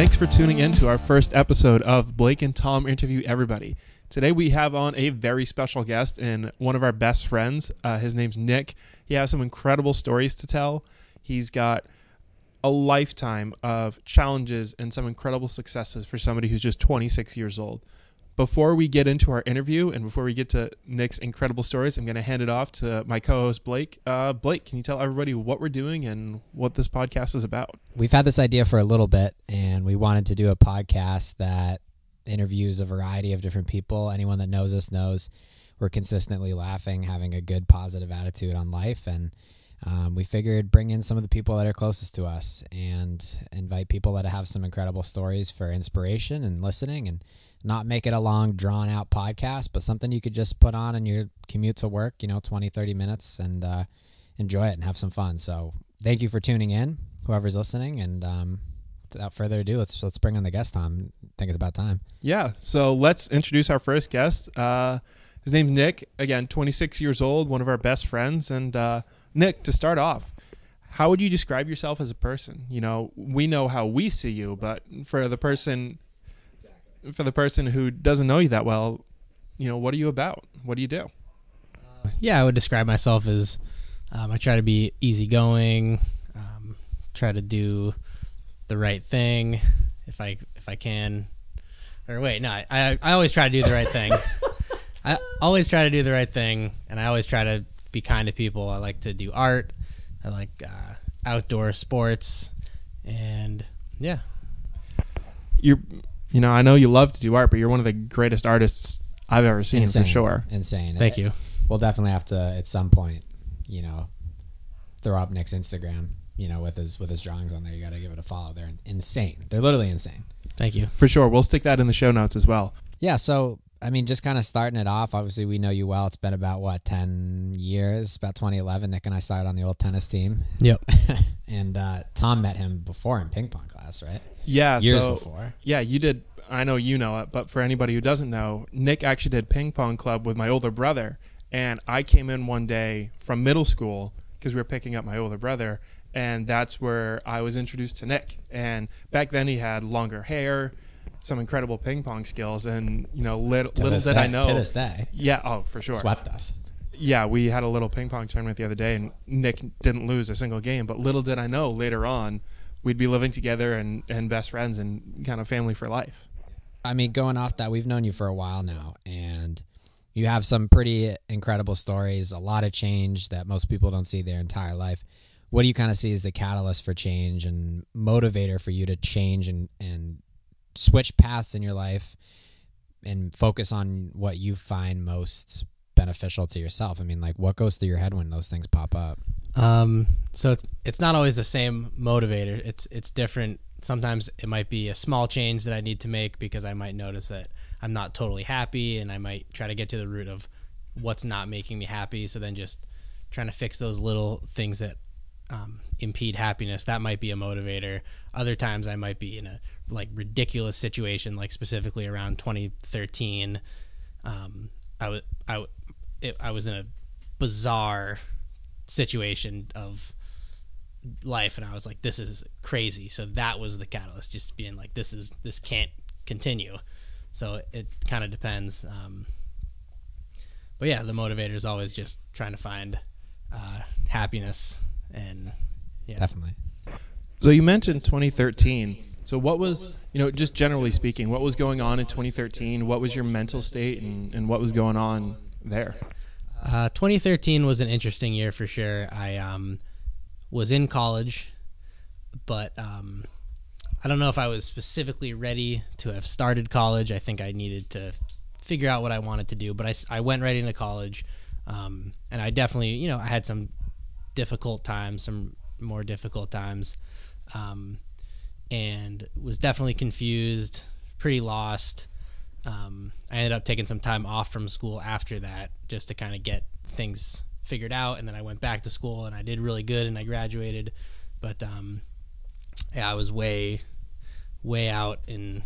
Thanks for tuning in to our first episode of Blake and Tom Interview Everybody. Today we have on a very special guest and one of our best friends. Uh, his name's Nick. He has some incredible stories to tell. He's got a lifetime of challenges and some incredible successes for somebody who's just 26 years old. Before we get into our interview and before we get to Nick's incredible stories, I'm going to hand it off to my co host, Blake. Uh, Blake, can you tell everybody what we're doing and what this podcast is about? We've had this idea for a little bit, and we wanted to do a podcast that interviews a variety of different people. Anyone that knows us knows we're consistently laughing, having a good, positive attitude on life. And um, we figured bring in some of the people that are closest to us and invite people that have some incredible stories for inspiration and listening and not make it a long drawn out podcast but something you could just put on in your commute to work you know 20 30 minutes and uh, enjoy it and have some fun so thank you for tuning in whoever's listening and um, without further ado let's let's bring on the guest tom i think it's about time Yeah, so let's introduce our first guest. Uh, his name's Nick. Again, 26 years old, one of our best friends. And uh, Nick, to start off, how would you describe yourself as a person? You know, we know how we see you, but for the person, for the person who doesn't know you that well, you know, what are you about? What do you do? yeah, I would describe myself as um, I try to be easygoing, um, try to do the right thing if I if I can. Or wait, no, I I always try to do the right thing. I always try to do the right thing, and I always try to be kind to people. I like to do art. I like uh, outdoor sports, and yeah, You're, you know, I know you love to do art, but you're one of the greatest artists I've ever seen insane for sure. insane thank you. we'll definitely have to at some point you know throw up nick's instagram you know with his with his drawings on there you got to give it a follow they're insane they're literally insane Thank you. For sure. We'll stick that in the show notes as well. Yeah, so I mean, just kind of starting it off. Obviously, we know you well. It's been about what ten years, about 2011. Nick and I started on the old tennis team, Yep. and uh, Tom met him before in ping pong class, right? Yeah, Years so, before. Yeah, you did. I know you know it, but for anybody who doesn't know, Nick actually did ping pong club with my older brother, and I came in one day from middle school because we were picking up my older brother, and that's where I was introduced to Nick. And back then he had longer hair, some incredible ping pong skills, and you know, little, little did day, I know. to this day, Yeah, oh for sure. swept us. Yeah, we had a little ping pong tournament the other day, and Nick didn't lose a single game. But little did I know later on, we'd be living together and, and best friends and kind of family for life. I mean, going off that, we've known you for a while now, and you have some pretty incredible stories. A lot of change that most people don't see their entire life. What do you kind of see as the catalyst for change and motivator for you to change and and switch paths in your life and focus on what you find most beneficial to yourself? I mean, like, what goes through your head when those things pop up? Um, so it's it's not always the same motivator. It's it's different. Sometimes it might be a small change that I need to make because I might notice that I'm not totally happy, and I might try to get to the root of what's not making me happy. So then just trying to fix those little things that um, impede happiness that might be a motivator. Other times I might be in a like ridiculous situation, like specifically around 2013. Um, I was I it, I was in a bizarre situation of life and I was like this is crazy so that was the catalyst just being like this is this can't continue so it kind of depends um, but yeah the motivator is always just trying to find uh, happiness and yeah Definitely. So you mentioned 2013. So what was, you know, just generally speaking, what was going on in 2013? What was your mental state and, and what was going on there? Uh, 2013 was an interesting year for sure. I um, was in college, but um, I don't know if I was specifically ready to have started college. I think I needed to figure out what I wanted to do, but I, I went right into college, um, and I definitely, you know, I had some difficult times, some more difficult times, um, and was definitely confused, pretty lost. Um, I ended up taking some time off from school after that just to kind of get things figured out, and then I went back to school and I did really good and I graduated, but um, yeah, I was way, way out in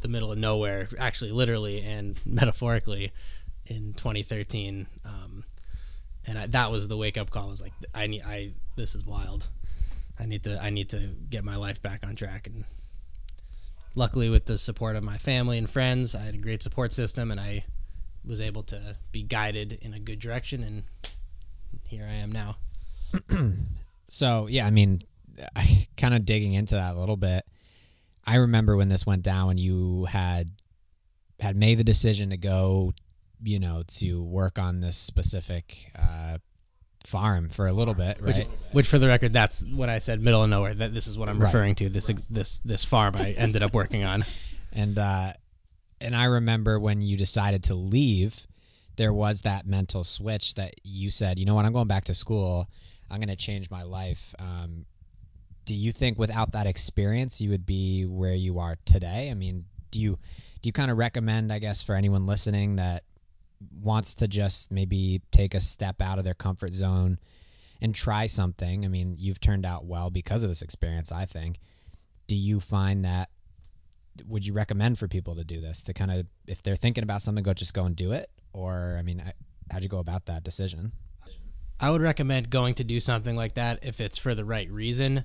the middle of nowhere, actually, literally and metaphorically, in 2013. Um, and I, that was the wake up call. I was like, I need, I this is wild. I need to, I need to get my life back on track and luckily, with the support of my family and friends, I had a great support system, and I was able to be guided in a good direction. And here I am now. So yeah, I mean, I kind of digging into that a little bit. I remember when this went down when you had had made the decision to go, you know, to work on this specific uh, farm for a little bit, right? Which, which, for the record, that's what I said, middle of nowhere. That this is what I'm Right. referring to. This ex- this this farm I ended up working on. and uh, and I remember when you decided to leave, there was that mental switch that you said, you know what, I'm going back to school. I'm going to change my life. Um, do you think without that experience you would be where you are today? I mean, do you do you kind of recommend, I guess, for anyone listening that wants to just maybe take a step out of their comfort zone and try something? I mean, you've turned out well because of this experience, I think. Do you find that would you recommend for people to do this to kind of if they're thinking about something go just go and do it or i mean I- how'd you go about that decision I would recommend going to do something like that if it's for the right reason.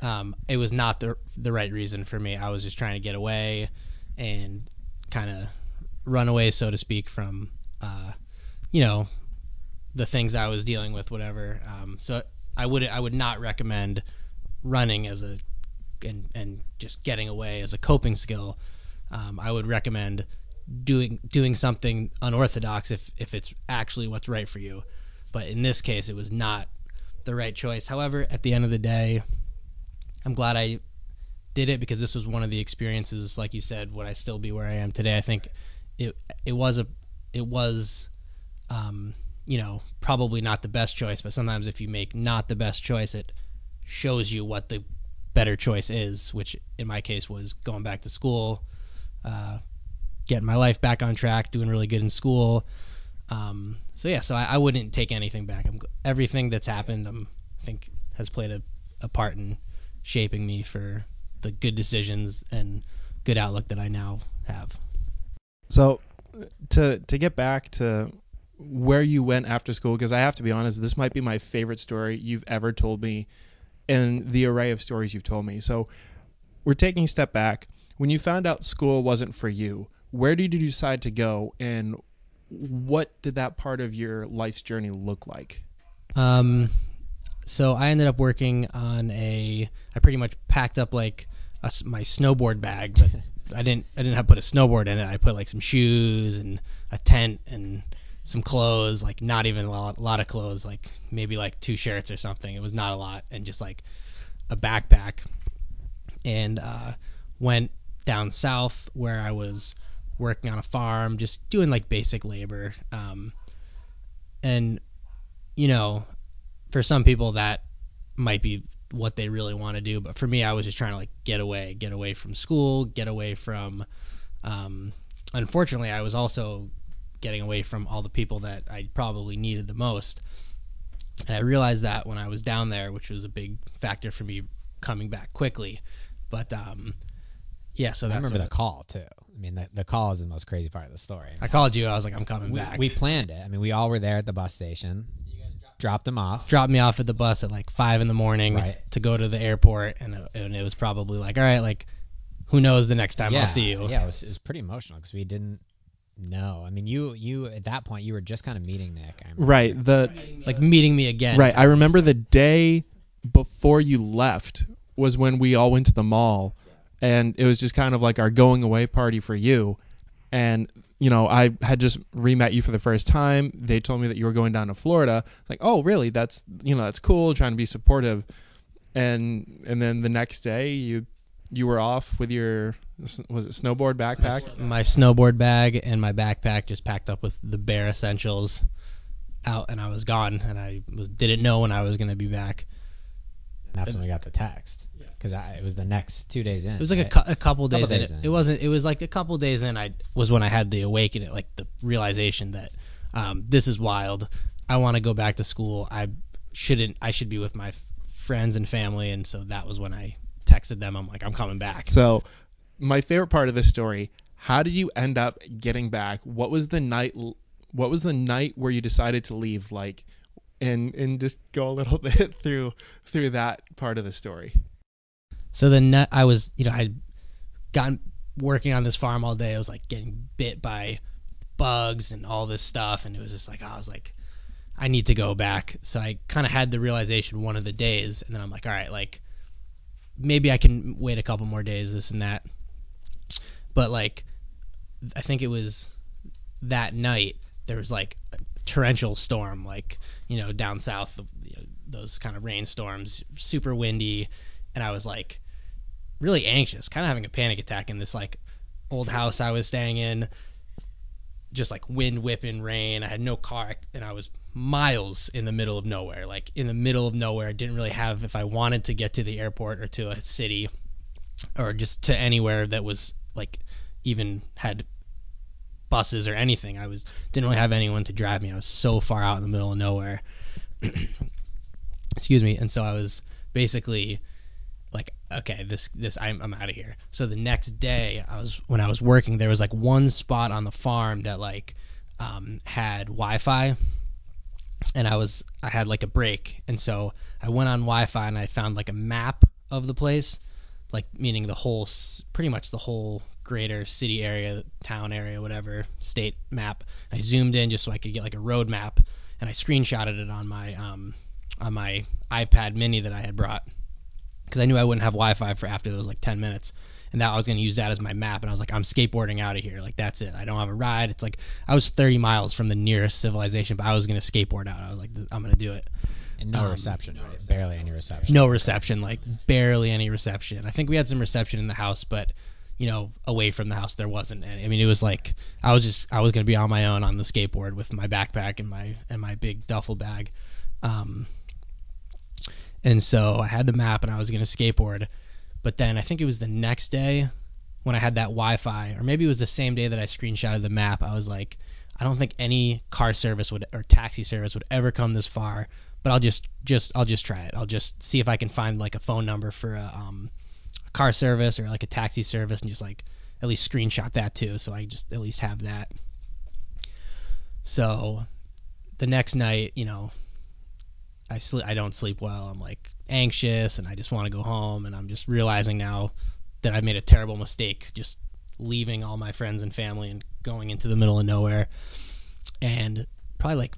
Um, it was not the the right reason for me. I was just trying to get away and kind of run away, so to speak, from uh, you know the things I was dealing with, whatever. Um, so I would I would not recommend running as a and and just getting away as a coping skill. Um, I would recommend doing doing something unorthodox if if it's actually what's right for you. But in this case, it was not the right choice. However, at the end of the day, I'm glad I did it because this was one of the experiences, like you said, would I still be where I am today? I think it it was a it was um, you know probably not the best choice, but sometimes if you make not the best choice, it shows you what the better choice is, which in my case was going back to school, uh, getting my life back on track, doing really good in school. Um, so yeah, so I, I wouldn't take anything back. I'm, everything that's happened, um, I think, has played a, a part in shaping me for the good decisions and good outlook that I now have. So to to get back to where you went after school because I have to be honest this might be my favorite story you've ever told me in the array of stories you've told me. So we're taking a step back. When you found out school wasn't for you, where did you decide to go and what did that part of your life's journey look like? Um, so I ended up working on a. I pretty much packed up like a my snowboard bag, but I didn't. I didn't have put a snowboard in it. I put like some shoes and a tent and some clothes. Like not even a lot, a lot of clothes. Like maybe like two shirts or something. It was not a lot, and just like a backpack. And uh, went down south where I was working on a farm, just doing like basic labor. Um, and you know, for some people that might be what they really want to do, but for me, I was just trying to like get away, get away from school, get away from. Um, unfortunately, I was also getting away from all the people that I probably needed the most, and I realized that when I was down there, which was a big factor for me coming back quickly. But um, yeah, so i that's remember the call too i mean the, the call is the most crazy part of the story I called you. I was like, I'm coming we, back. we planned it i mean we all were there at the bus station dropped them off dropped me off at the bus at like five in the morning Right. to go to the airport, and it, and it was probably like, all right, like, who knows the next time yeah I'll see you? yeah it was, it was pretty emotional because we didn't know i mean you you at that point you were just kind of meeting nick I remember. Right. The Like meeting me again. Right. I remember the day before you left was when we all went to the mall and it was just kind of like our going away party for you. And, you know, I had just re met you for the first time. They told me that you were going down to Florida. Like, oh, really? That's, you know, that's cool, trying to be supportive. And, and then the next day you, you were off with your, was it snowboard backpack? My snowboard bag and my backpack just packed up with the bare essentials out, and I was gone, and I was, didn't know when I was going to be back. and that's when we got the text because it was the next two days in It was like a, right? cou- a couple days, days in. in. It wasn't. It was like a couple days in. I was when I had the awakening, like the realization that um, this is wild. I want to go back to school. I shouldn't. I should be with my f- friends and family. And so that was when I texted them. I'm like, I'm coming back. So, my favorite part of this story: How did you end up getting back? What was the night? What was the night where you decided to leave? Like, and and just go a little bit through through that part of the story. So the net, I was, you know, I had gotten working on this farm all day. I was like getting bit by bugs and all this stuff, and it was just like I was like, I need to go back. So I kind of had the realization one of the days, and then I'm like, all right, like maybe I can wait a couple more days, this and that. But like, I think it was that night there was like a torrential storm, like you know down south, you know, those kind of rainstorms, super windy, and I was like really anxious, kind of having a panic attack in this like old house I was staying in. Just like wind whipping rain. I had no car and I was miles in the middle of nowhere. Like in the middle of nowhere. I didn't really have if I wanted to get to the airport or to a city or just to anywhere that was like even had buses or anything. I was didn't really have anyone to drive me. I was so far out in the middle of nowhere. Excuse me. And so I was basically okay this this I'm, I'm out of here. So the next day i was when i was working there was like one spot on the farm that like um, had wi-fi. And i was i had like a break. And so i went on wi-fi and i found like a map of the place like meaning the whole pretty much the whole greater city area town area whatever state map. I zoomed in just so i could get like a road map. And i screenshotted it on my um, on my ipad mini that i had brought because I knew I wouldn't have Wi-Fi for after those like ten minutes, and that I was going to use that as my map. And I was like, I'm skateboarding out of here. Like that's it. I don't have a ride. It's like I was 30 miles from the nearest civilization, but I was going to skateboard out. I was like, I'm going to do it. And no um, reception, no right? barely any reception. No reception, like barely any reception. I think we had some reception in the house, but you know, away from the house there wasn't any. I mean, it was like I was just I was going to be on my own on the skateboard with my backpack and my and my big duffel bag. Um, and so I had the map and I was going to skateboard. But then I think it was the next day when I had that Wi Fi, or maybe it was the same day that I screenshotted the map. I was like, I don't think any car service would or taxi service would ever come this far, but I'll just just I'll just try it. I'll just see if I can find like a phone number for a, um, a car service or like a taxi service and just like at least screenshot that too, so I just at least have that. So the next night, you know, I sleep I don't sleep well. I'm like anxious and I just want to go home and I'm just realizing now that I made a terrible mistake just leaving all my friends and family and going into the middle of nowhere. And probably like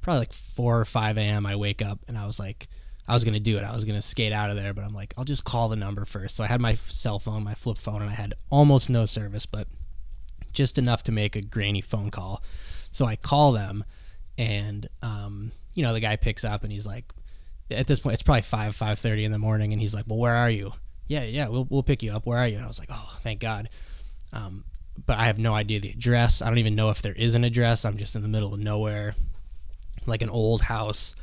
probably like 4 or 5 a.m. I wake up and I was like I was gonna do it. I was gonna skate out of there, but I'm like, I'll just call the number first. So I had my cell phone, my flip phone, and I had almost no service, but just enough to make a grainy phone call. So I call them, and um, you know, the guy picks up and he's like, at this point, it's probably five five thirty in the morning, and he's like, "Well, where are you?" Yeah, yeah, we'll we'll pick you up. Where are you? And I was like, "Oh, thank God." Um, but I have no idea the address. I don't even know if there is an address. I'm just in the middle of nowhere, like an old house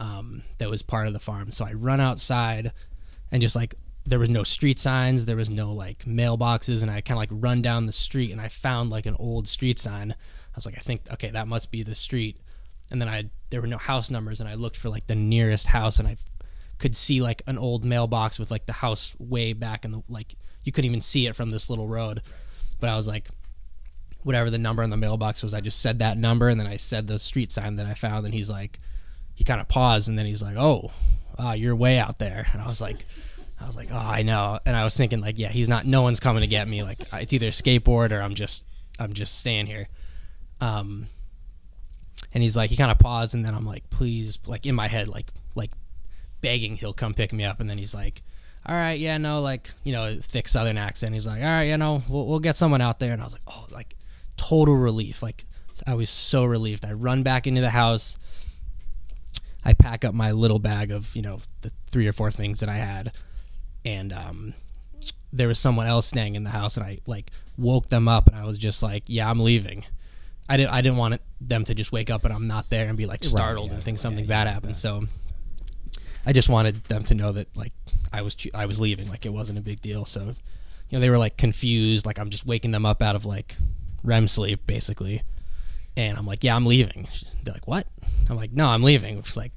um, that was part of the farm. So I run outside, and just like there was no street signs, there was no like mailboxes, and I kind of like run down the street, and I found like an old street sign. I was like, I think okay, that must be the street and then I there were no house numbers, and I looked for like the nearest house, and I could see like an old mailbox with like the house way back in the like you couldn't even see it from this little road. But I was like, whatever the number on the mailbox was, I just said that number, and then I said the street sign that I found, and he's like, he kind of paused, and then he's like, oh, uh, you're way out there, and I was like. I was like, oh, I know, and I was thinking like, yeah, he's not. No one's coming to get me. Like, it's either skateboard or I'm just, I'm just staying here. Um, and he's like he kind of paused and then i'm like please like in my head like like begging he'll come pick me up. And then he's like all right yeah no like you know thick southern accent. He's like all right you know we'll, we'll get someone out there. And i was like oh like total relief. Like i was so relieved. I run back into the house. I pack up my little bag of you know the three or four things that i had. And um there was someone else staying in the house and i like woke them up and i was just like yeah i'm leaving I didn't I didn't want it, them to just wake up and I'm not there and be like startled right, yeah, and think something yeah, bad happened. So I just wanted them to know that like I was I was leaving, like it wasn't a big deal. So you know they were like confused, like I'm just waking them up out of like REM sleep basically, and I'm like, yeah, I'm leaving. They're like, what? I'm like, no, I'm leaving. Like.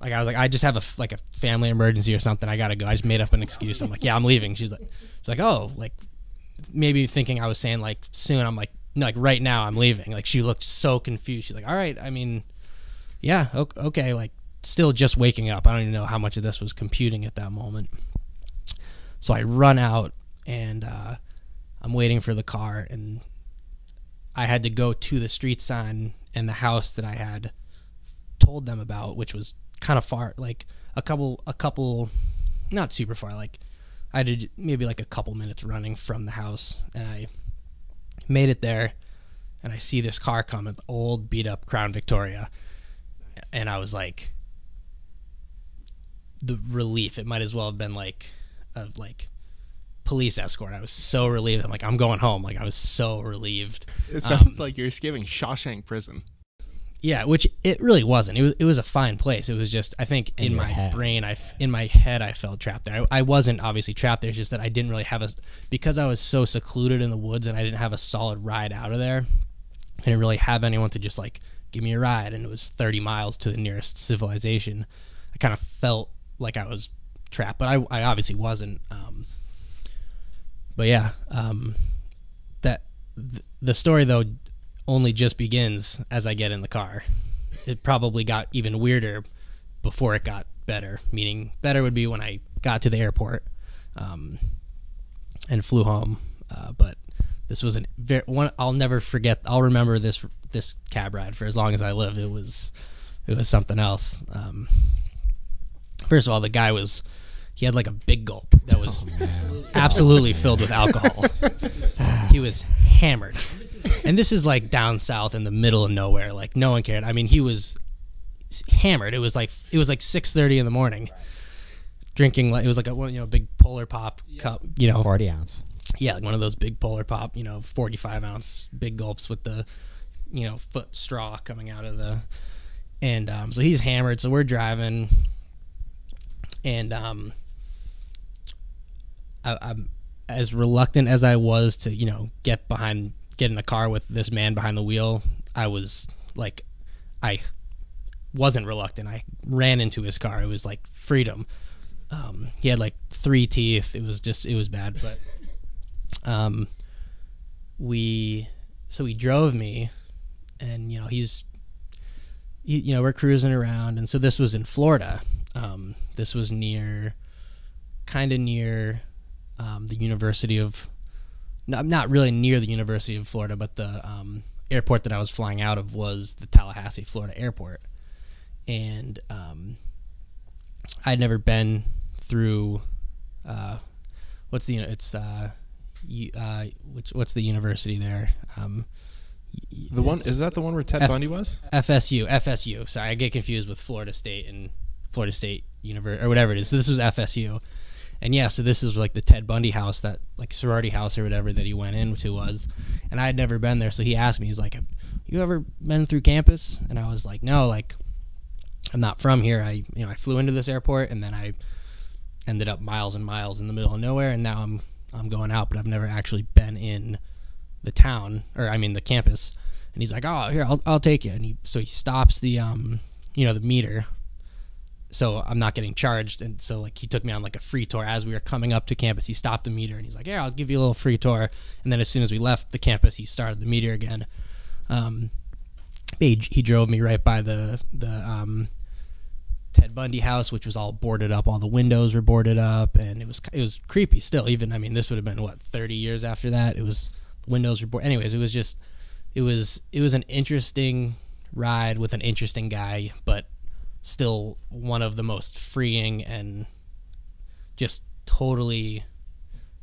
Like I was like, I just have a like a family emergency or something. I gotta go. I just made up an excuse. I'm like, yeah, I'm leaving. She's like, she's like, oh, like maybe thinking I was saying like soon. I'm like, like right now I'm leaving. Like she looked so confused. She's like, all right, I mean, yeah, okay, like still just waking up. I don't even know how much of this was computing at that moment. So I run out and uh, I'm waiting for the car, and I had to go to the street sign and the house that I had told them about, which was kind of far, like a couple, a couple, not super far, like I did maybe like a couple minutes running from the house, and I made it there, and I see this car come, an old beat up Crown Victoria, and I was like, the relief. It might as well have been like, a like police escort. I was so relieved. I'm like, I'm going home. Like I was so relieved. It sounds um, like you're escaping Shawshank Prison. Yeah, which it really wasn't. It was it was a fine place. It was just I think in, In my head. brain, I in my head, I felt trapped there. I, I wasn't obviously trapped there. It's just that I didn't really have a because I was so secluded in the woods and I didn't have a solid ride out of there. I didn't really have anyone to just like give me a ride, and it was 30 miles to the nearest civilization. I kind of felt like I was trapped, but I I obviously wasn't. Um, but yeah, um, that th- the story though only just begins as I get in the car. It probably got even weirder before it got better. Meaning, better would be when I got to the airport um, and flew home. Uh, but this was an very one. I'll never forget. I'll remember this this cab ride for as long as I live. It was it was something else. Um, first of all, the guy was he had like a big gulp that was absolutely filled with alcohol. he was hammered. And this is like down south in the middle of nowhere. Like no one cared. I mean, he was hammered. It was like it was like six thirty in the morning. Drinking like it was like a you know big polar pop cup. You know, Forty ounce. yeah, like one of those big polar pop. You know, forty five ounce big gulps with the you know foot straw coming out of the. And um, so he's hammered. So we're driving, and um, I, I'm as reluctant as I was to, you know, get behind, get in the car with this man behind the wheel. I was like, I wasn't reluctant. I ran into his car. It was like freedom. Um, he had like three teeth. It was just, it was bad. But um, we, so he drove me, and you know, he's, you, you know, we're cruising around, and so this was in Florida. Um, this was near, kind of near um, the University of, no, I'm not really near the University of Florida, but the um, airport that I was flying out of was the Tallahassee, Florida airport. And um, I'd never been through, uh, what's the, it's, uh, you, uh, which, what's the university there? Um, The one is that the one where Ted F- Bundy was? FSU, FSU. Sorry, I get confused with Florida State and Florida State University or whatever it is. So this was FSU, and yeah, so this is like the Ted Bundy house, that like sorority house or whatever that he went into was, and I had never been there. So he asked me, he's like, "Have you ever been through campus?" And I was like, "No, like I'm not from here. I you know I flew into this airport and then I ended up miles and miles in the middle of nowhere, and now I'm I'm going out, but I've never actually been in the town or I mean the campus." And he's like, "Oh, here I'll I'll take you." And he so he stops the um you know the meter so I'm not getting charged. And so like he took me on like a free tour as we were coming up to campus. He stopped the meter and he's like, "Yeah, I'll give you a little free tour." And then as soon as we left the campus, he started the meter again. Um, he, he drove me right by the the um, Ted Bundy house, which was all boarded up. All the windows were boarded up, and it was it was creepy still. Even I mean, this would have been what 30 years after that. It was windows were boarded. Anyways, it was just it was it was an interesting ride with an interesting guy, but still one of the most freeing and just totally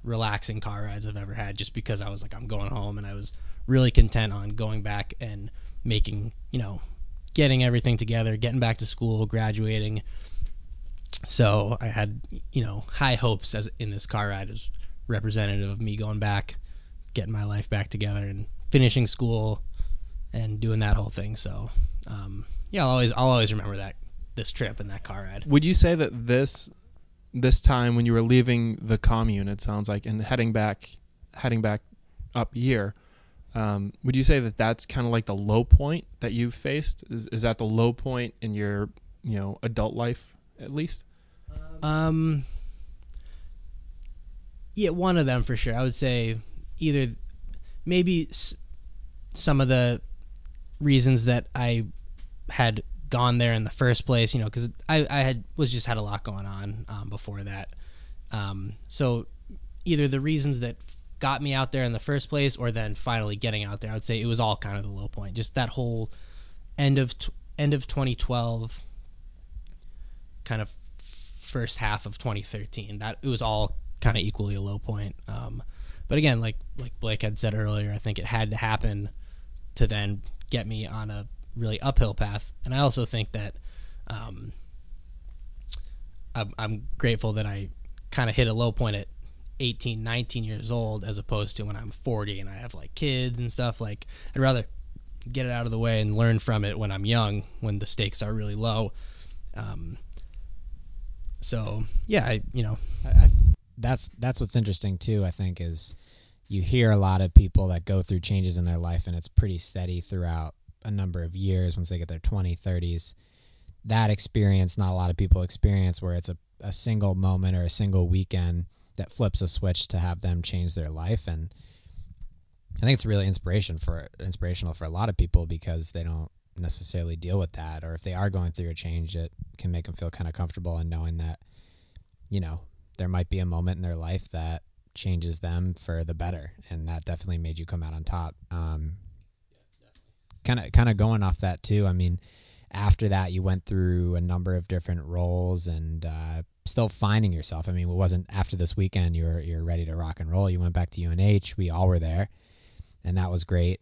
relaxing car rides I've ever had just because I was like I'm going home and I was really content on going back and making, you know, getting everything together, getting back to school, graduating. So I had, you know, high hopes as in this car ride as representative of me going back, getting my life back together and finishing school and doing that whole thing. So, um, yeah, I'll always I'll always remember that this trip and that car ride. Would you say that this this time when you were leaving the commune, it sounds like, and heading back heading back up here, um, would you say that that's kind of like the low point that you've faced? Is, is that the low point in your you know adult life at least? Um, yeah, one of them for sure. I would say either maybe s- some of the reasons that I had gone there in the first place, you know, because I, I had was just had a lot going on um, before that. Um, so either the reasons that got me out there in the first place or then finally getting out there. I would say it was all kind of the low point. Just that whole end of t- end of 2012 kind of first half of 2013. That it was all kind of equally a low point. Um, but again, like like Blake had said earlier, I think it had to happen to then get me on a really uphill path. And I also think that um, I'm, I'm grateful that I kind of hit a low point at 18, 19 years old as opposed to when I'm 40 and I have like kids and stuff. Like, I'd rather get it out of the way and learn from it when I'm young, when the stakes are really low. Um, so yeah, I, you know, I, I, that's that's what's interesting too. I think is you hear a lot of people that go through changes in their life and it's pretty steady throughout a number of years once they get their 20 30s that experience not a lot of people experience where it's a, a single moment or a single weekend that flips a switch to have them change their life. And i think it's really inspiration for inspirational for a lot of people because they don't necessarily deal with that. Or if they are going through a change it can make them feel kind of comfortable in knowing that you know there might be a moment in their life that changes them for the better. And that definitely made you come out on top. Um kind of kind of going off that too i mean after that you went through a number of different roles and uh, still finding yourself. I mean, it wasn't after this weekend you were you're ready to rock and roll. You went back to UNH. We all were there, and that was great.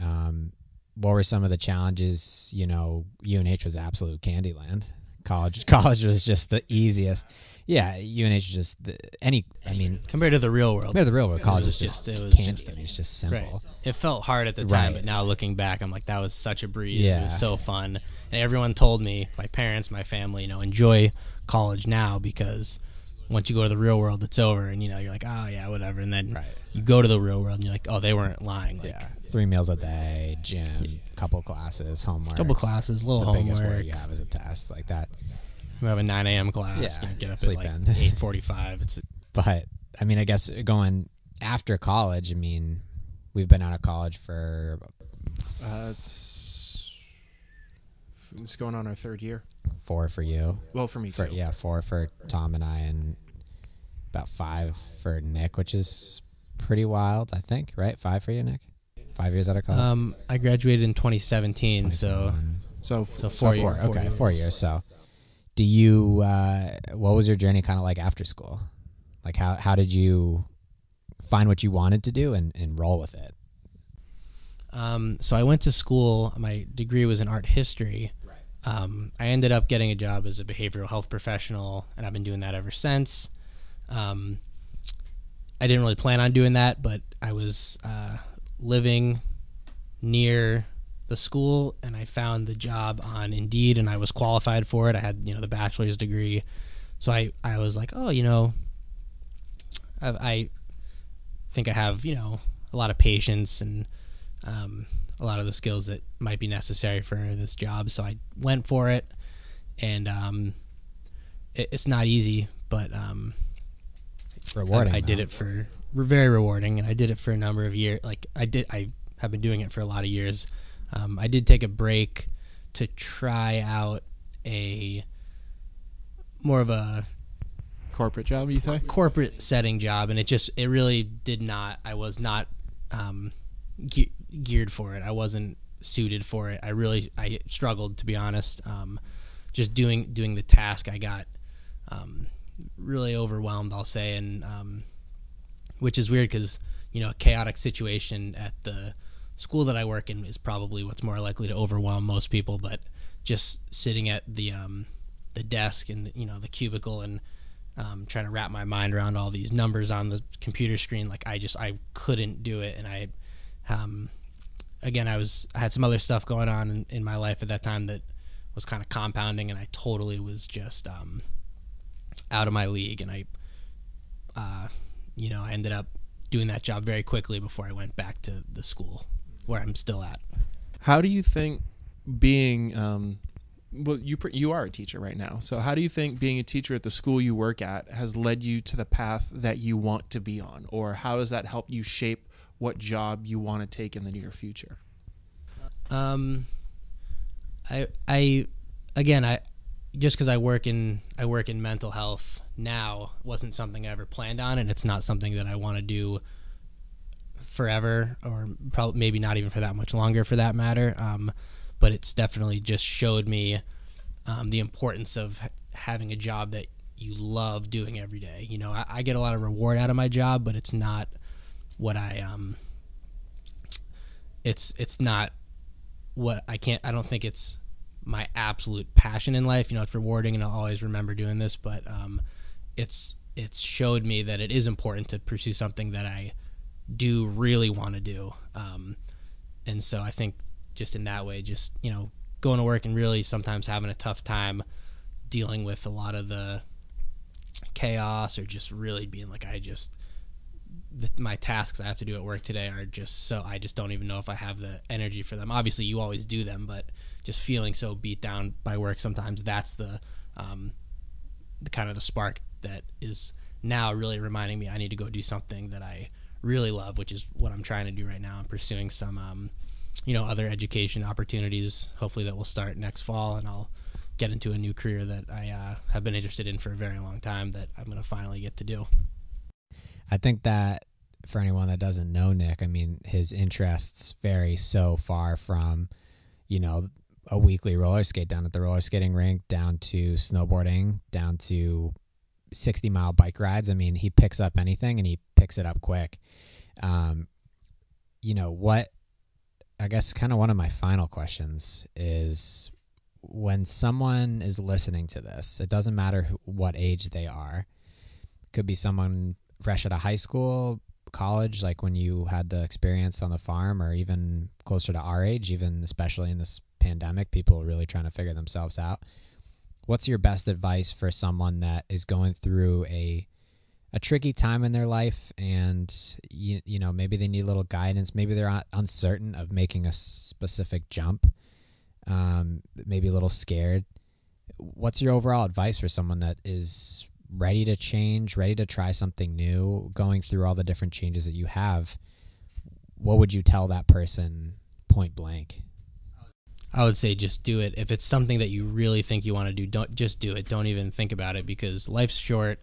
Um, what were some of the challenges? You know, UNH was absolute candy land. College college was just the easiest. Yeah, UNH is just the, any. I mean, compared to the real world, compared to the real world, college is just, just- it was candy. just- I mean, it's just simple. Right. It felt hard at the time, Right. but now looking back, I'm like, that was such a breeze. Yeah. It was so fun. And everyone told me, my parents, my family, you know, enjoy college now because once you go to the real world, it's over. And, you know, you're like, oh, yeah, whatever. And then Right. you go to the real world and you're like, oh, they weren't lying. Like, Yeah, three meals a day, gym, couple classes, homework. couple classes, little the biggest work you have is a test like that. We have a 9 a.m. class. Yeah, you know, get up sleep at like in. 8.45. It's But I mean, I guess going after college. I mean, we've been out of college for Uh, it's it's going on our third year. four for you. Well, for me For too. yeah, four for Tom and I, and about five for Nick, which is pretty wild. I think right, five for you, Nick. Five years out of college. Um, I graduated in 2017, so So, so so four, four. years. okay, four years. So, do you? Uh, what was your journey kind of like after school? Like how how did you find what you wanted to do and, and roll with it? Um, so I went to school. My degree was in art history. Um, I ended up getting a job as a behavioral health professional, and I've been doing that ever since. Um, I didn't really plan on doing that, but I was uh, living near the school, and I found the job on Indeed, and I was qualified for it. I had you know the bachelor's degree, so I I was like, oh, you know, I, I think I have you know a lot of patience and um, a lot of the skills that might be necessary for this job. So I went for it, and um, it, it's not easy, but um, It's rewarding. I, I did it for very rewarding, and I did it for a number of years. Like I did, I have been doing it for a lot of years. Um, I did take a break to try out a more of a corporate job, you think? corporate setting job, and it just it really did not. I was not um, ge- geared for it. I wasn't suited for it. I really I struggled to be honest. Um, just doing doing the task, I got um, really overwhelmed. I'll say, and um, which is weird because you know a chaotic situation at the school that I work in is probably what's more likely to overwhelm most people. But just sitting at the um, the desk and you know the cubicle and um, trying to wrap my mind around all these numbers on the computer screen. Like I just I couldn't do it, and I, um, again I was I had some other stuff going on in, in my life at that time that was kind of compounding, and I totally was just um, out of my league, and I, uh, you know, I ended up doing that job very quickly before I went back to the school where I'm still at. How do you think being um, well, you you are a teacher right now. So how do you think being a teacher at the school you work at has led you to the path that you want to be on, or how does that help you shape what job you want to take in the near future? Um, I I again I just because I work in I work in mental health now wasn't something I ever planned on, and it's not something that I want to do forever, or probably maybe not even for that much longer, for that matter. Um, but it's definitely just showed me um, the importance of having a job that you love doing every day. You know, I, I, get a lot of reward out of my job, but it's not what I um. It's it's not what I can't. I don't think it's my absolute passion in life. You know, it's rewarding, and I'll always remember doing this. But um, it's it's showed me that it is important to pursue something that I do really want to do. Um, and so I think just in that way, just you know, going to work and really sometimes having a tough time dealing with a lot of the chaos or just really being like I just the, my tasks I have to do at work today are just so I just don't even know if I have the energy for them. Obviously, you always do them, but just feeling so beat down by work sometimes that's the um, the kind of the spark that is now really reminding me I need to go do something that I really love, which is what I'm trying to do right now. I'm pursuing some um, you know other education opportunities. Hopefully, that will start next fall, and I'll get into a new career that I uh, have been interested in for a very long time that I'm going to finally get to do. I think that for anyone that doesn't know Nick, I mean, his interests vary so far from, you know, a weekly roller skate down at the roller skating rink, down to snowboarding, down to 60 mile bike rides. I mean, he picks up anything and he picks it up quick. Um, you know, what I guess kind of one of my final questions is when someone is listening to this, it doesn't matter who, what age they are. Could be someone fresh out of high school, college, like when you had the experience on the farm, or even closer to our age, even especially in this pandemic, people really trying to figure themselves out. What's your best advice for someone that is going through a a tricky time in their life and you, you know maybe they need a little guidance maybe they're uncertain of making a specific jump um, maybe a little scared what's your overall advice for someone that is ready to change ready to try something new going through all the different changes that you have what would you tell that person point blank I would say just do it. If it's something that you really think you want to do, don't just do it. Don't even think about it because life's short,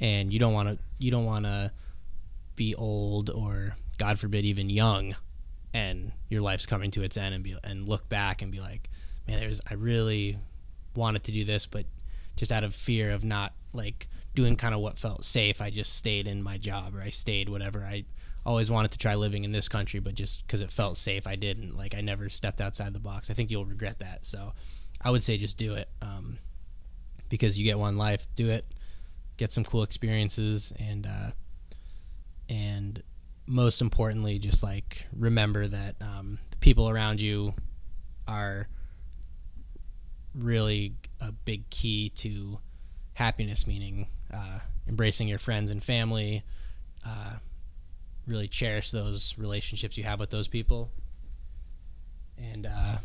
and you don't want to you don't want to be old or God forbid even young, and your life's coming to its end and be and look back and be like, man, there's I really wanted to do this, but just out of fear of not like doing kind of what felt safe, I just stayed in my job or I stayed whatever I always wanted to try living in this country, but just because it felt safe, I didn't. Like I never stepped outside the box. I think you'll regret that. So I would say just do it um, because you get one life. Do it, get some cool experiences, and uh, and most importantly, just like remember that um, the people around you are really a big key to happiness. Meaning uh, embracing your friends and family. Uh, really cherish those relationships you have with those people. And uh,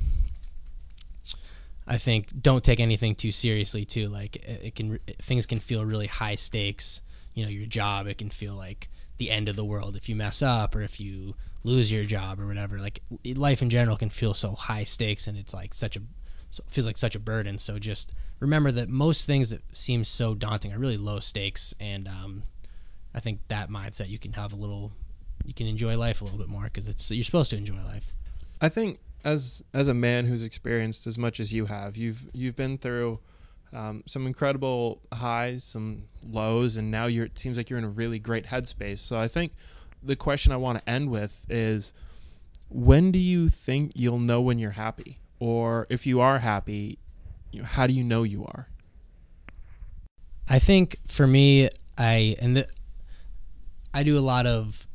I think don't take anything too seriously too. Like it, it can things can feel really high stakes. You know, your job it can feel like the end of the world if you mess up or if you lose your job or whatever. Like life in general can feel so high stakes and it's like such a so it feels like such a burden. So just remember that most things that seem so daunting are really low stakes, and um, I think that mindset you can have a little you can enjoy life a little bit more because it's you're supposed to enjoy life. I think as as a man who's experienced as much as you have, you've you've been through um, some incredible highs, some lows, and now you're. It seems like you're in a really great headspace. So I think the question I want to end with is, when do you think you'll know when you're happy, or if you are happy, you know, how do you know you are? I think for me, I and the, I do a lot of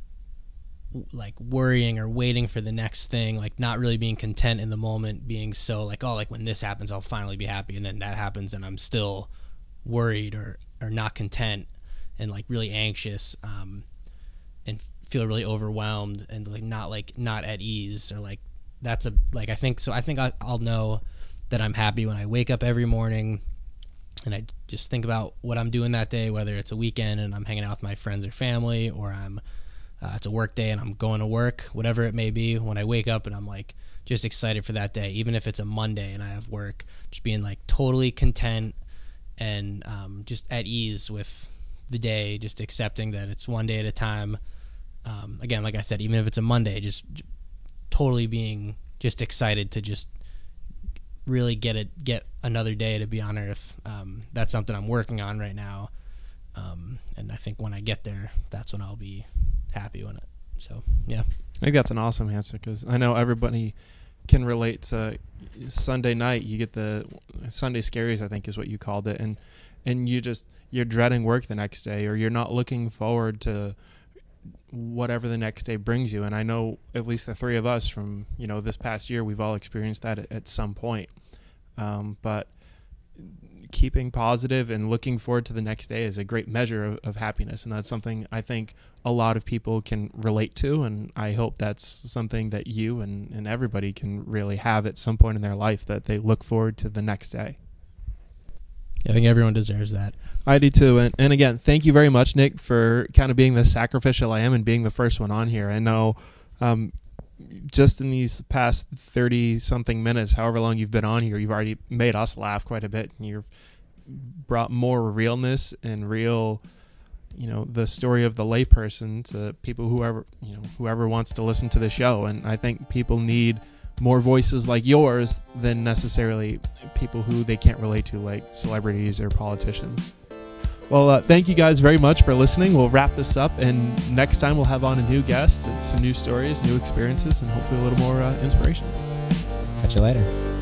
like worrying or waiting for the next thing, like not really being content in the moment, being so like, oh, like when this happens, I'll finally be happy, and then that happens, and I'm still worried or or not content, and like really anxious, um, and feel really overwhelmed and like not like not at ease or like that's a like I think so. I think I, I'll know that I'm happy when I wake up every morning and I just think about what I'm doing that day, whether it's a weekend and I'm hanging out with my friends or family, or I'm uh, it's a work day and I'm going to work, whatever it may be. When I wake up and I'm like just excited for that day, even if it's a Monday and I have work, just being like totally content and um, just at ease with the day, just accepting that it's one day at a time. Um, again, like I said, even if it's a Monday, just, totally being just excited to just really get it, get another day to be on Earth. Um, that's something I'm working on right now, um, and I think when I get there, that's when I'll be happy when it. So yeah, I think that's an awesome answer because I know everybody can relate to Sunday night. You get the Sunday scaries, I think is what you called it, and and you just you're dreading work the next day, or you're not looking forward to whatever the next day brings you. And I know at least the three of us from you know this past year, we've all experienced that at, at some point. Um, but keeping positive and looking forward to the next day is a great measure of, of happiness, and that's something I think a lot of people can relate to. And I hope that's something that you and, and everybody can really have at some point in their life that they look forward to the next day. I think everyone deserves that. I do too. And, and again, thank you very much, Nick, for kind of being the sacrificial lamb and being the first one on here. I know um, just in these past 30 something minutes, however long you've been on here, you've already made us laugh quite a bit. And you've brought more realness and real, you know, the story of the layperson to people whoever, you know, whoever wants to listen to the show. And I think people need more voices like yours than necessarily people who they can't relate to, like celebrities or politicians. Well, uh, thank you guys very much for listening. We'll wrap this up, and next time we'll have on a new guest some new stories, new experiences, and hopefully a little more uh, inspiration. Catch you later.